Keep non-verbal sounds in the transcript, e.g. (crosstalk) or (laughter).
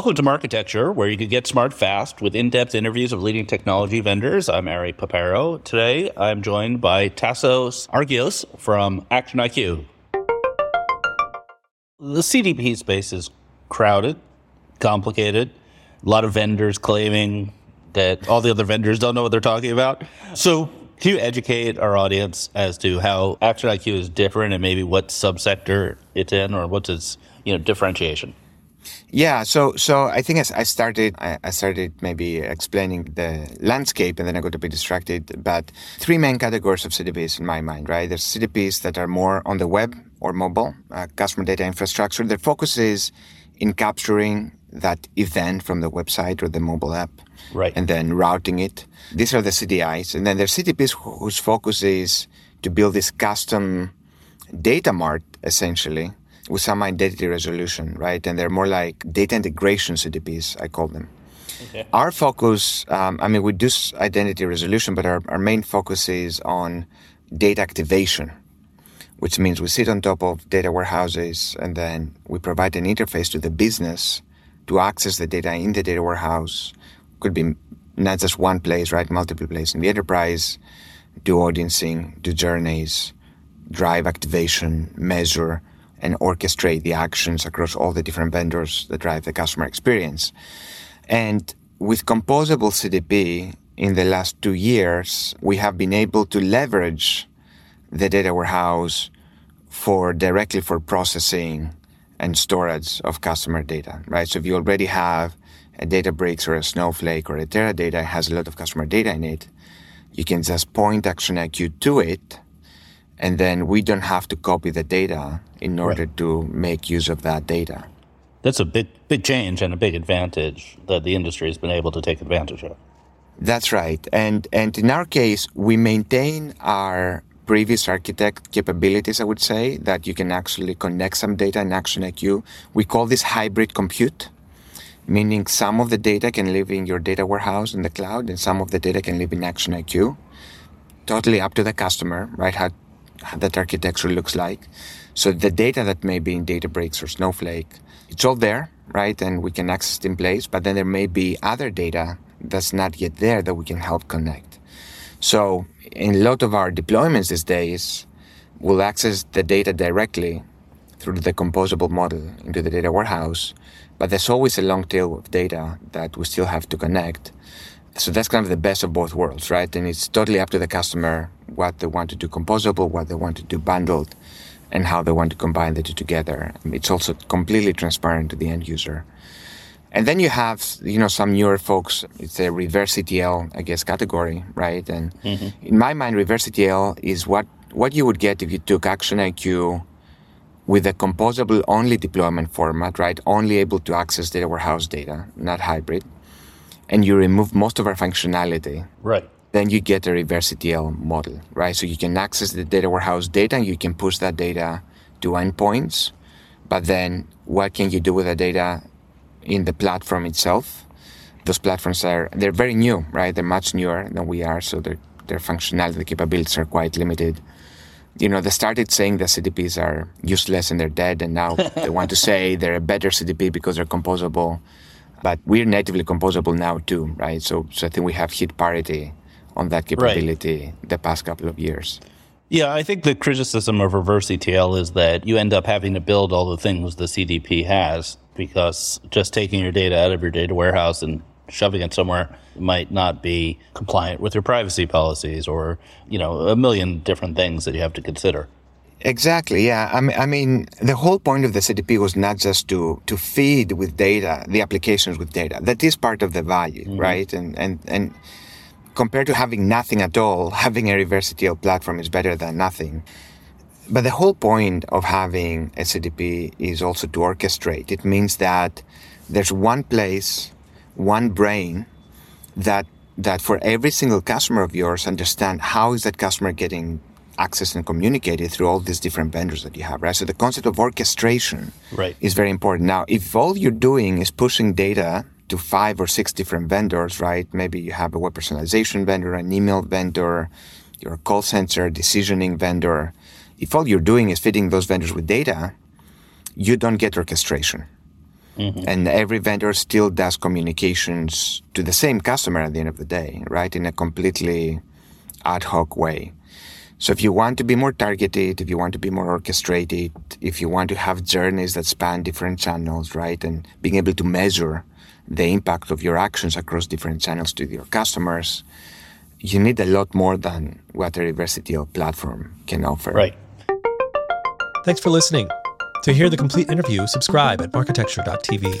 Welcome to Marketecture, where you can get smart fast with in-depth interviews of leading technology vendors. I'm Ari Paparo. Today, I'm joined by Tassos Argyros from ActionIQ. The CDP space is crowded, complicated, a lot of vendors claiming that all the other vendors don't know what they're talking about. So, can you educate our audience as to how ActionIQ is different and maybe what subsector it's in or what's its you know differentiation? Yeah, so so I think I started I started maybe explaining the landscape, and then I got a bit distracted. But three main categories of CDPs in my mind, right? There's CDPs that are more on the web or mobile, uh, customer data infrastructure. Their focus is in capturing that event from the website or the mobile app, right, and then routing it. These are the CDIs, and then there's CDPs whose focus is to build this custom data mart essentially with some identity resolution, right? And they're more like data integration CDPs, I call them. Okay. Our focus, um, I mean, we do identity resolution, but our, our main focus is on data activation, which means we sit on top of data warehouses and then we provide an interface to the business to access the data in the data warehouse. Could be not just one place, right? Multiple places in the enterprise, do audiencing, do journeys, drive activation, measure, and orchestrate the actions across all the different vendors that drive the customer experience. And with composable CDP in the last two years, we have been able to leverage the data warehouse for directly for processing and storage of customer data, right? So if you already have a Databricks or a Snowflake or a Teradata has a lot of customer data in it, you can just point ActionIQ to it and then we don't have to copy the data in order right. to make use of that data. That's a big, big change and a big advantage that the industry has been able to take advantage of. That's right, and and in our case, we maintain our previous architect capabilities. I would say that you can actually connect some data in ActionIQ. We call this hybrid compute, meaning some of the data can live in your data warehouse in the cloud, and some of the data can live in ActionIQ. Totally up to the customer, right? How how Uh, that architecture looks like. So the data that may be in Databricks or Snowflake, it's all there, right? And we can access it in place, but then there may be other data that's not yet there that we can help connect. So in a lot of our deployments these days, we'll access the data directly through the composable model into the data warehouse, but there's always a long tail of data that we still have to connect. So that's kind of the best of both worlds, right? And it's totally up to the customer what they want to do composable, what they want to do bundled, and how they want to combine the two together. It's also completely transparent to the end user. And then you have, you know, some newer folks. It's a reverse ETL, I guess, category, right? And mm-hmm. in my mind, reverse ETL is what what you would get if you took ActionIQ with a composable only deployment format, right? Only able to access data warehouse data, not hybrid, and you remove most of our functionality. Right then you get a reverse ETL model, right? So you can access the data warehouse data and you can push that data to endpoints. But then what can you do with the data in the platform itself? Those platforms are, they're very new, right? They're much newer than we are. So their, their functionality, the capabilities are quite limited. You know, they started saying that CDPs are useless and they're dead. And now they want to (laughs) say they're a better CDP because they're composable. But we're natively composable now too, right? So, so I think we have hit parity on that capability right. the past couple of years. Yeah, I think the criticism of reverse ETL is that you end up having to build all the things the CDP has because just taking your data out of your data warehouse and shoving it somewhere might not be compliant with your privacy policies or, you know, a million different things that you have to consider. Exactly. Yeah. I mean, I mean, the whole point of the CDP was not just to to feed with data the applications with data. That is part of the value, mm-hmm. right? And and and compared to having nothing at all, having a reverse ETL platform is better than nothing. But the whole point of having a CDP is also to orchestrate. It means that there's one place, one brain that that for every single customer of yours understand how is that customer getting access and communicated through all these different vendors that you have, right? So the concept of orchestration right. is very important. Now, if all you're doing is pushing data to five or six different vendors, right? Maybe you have a web personalization vendor, an email vendor, your call center, decisioning vendor. If all you're doing is feeding those vendors with data, you don't get orchestration. Mm-hmm. And every vendor still does communications to the same customer at the end of the day, right? In a completely ad hoc way. So if you want to be more targeted, if you want to be more orchestrated, if you want to have journeys that span different channels, right? And being able to measure the impact of your actions across different channels to your customers, you need a lot more than what a reverse ETL platform can offer. Right. Thanks for listening. To hear the complete interview, subscribe at marketecture.tv.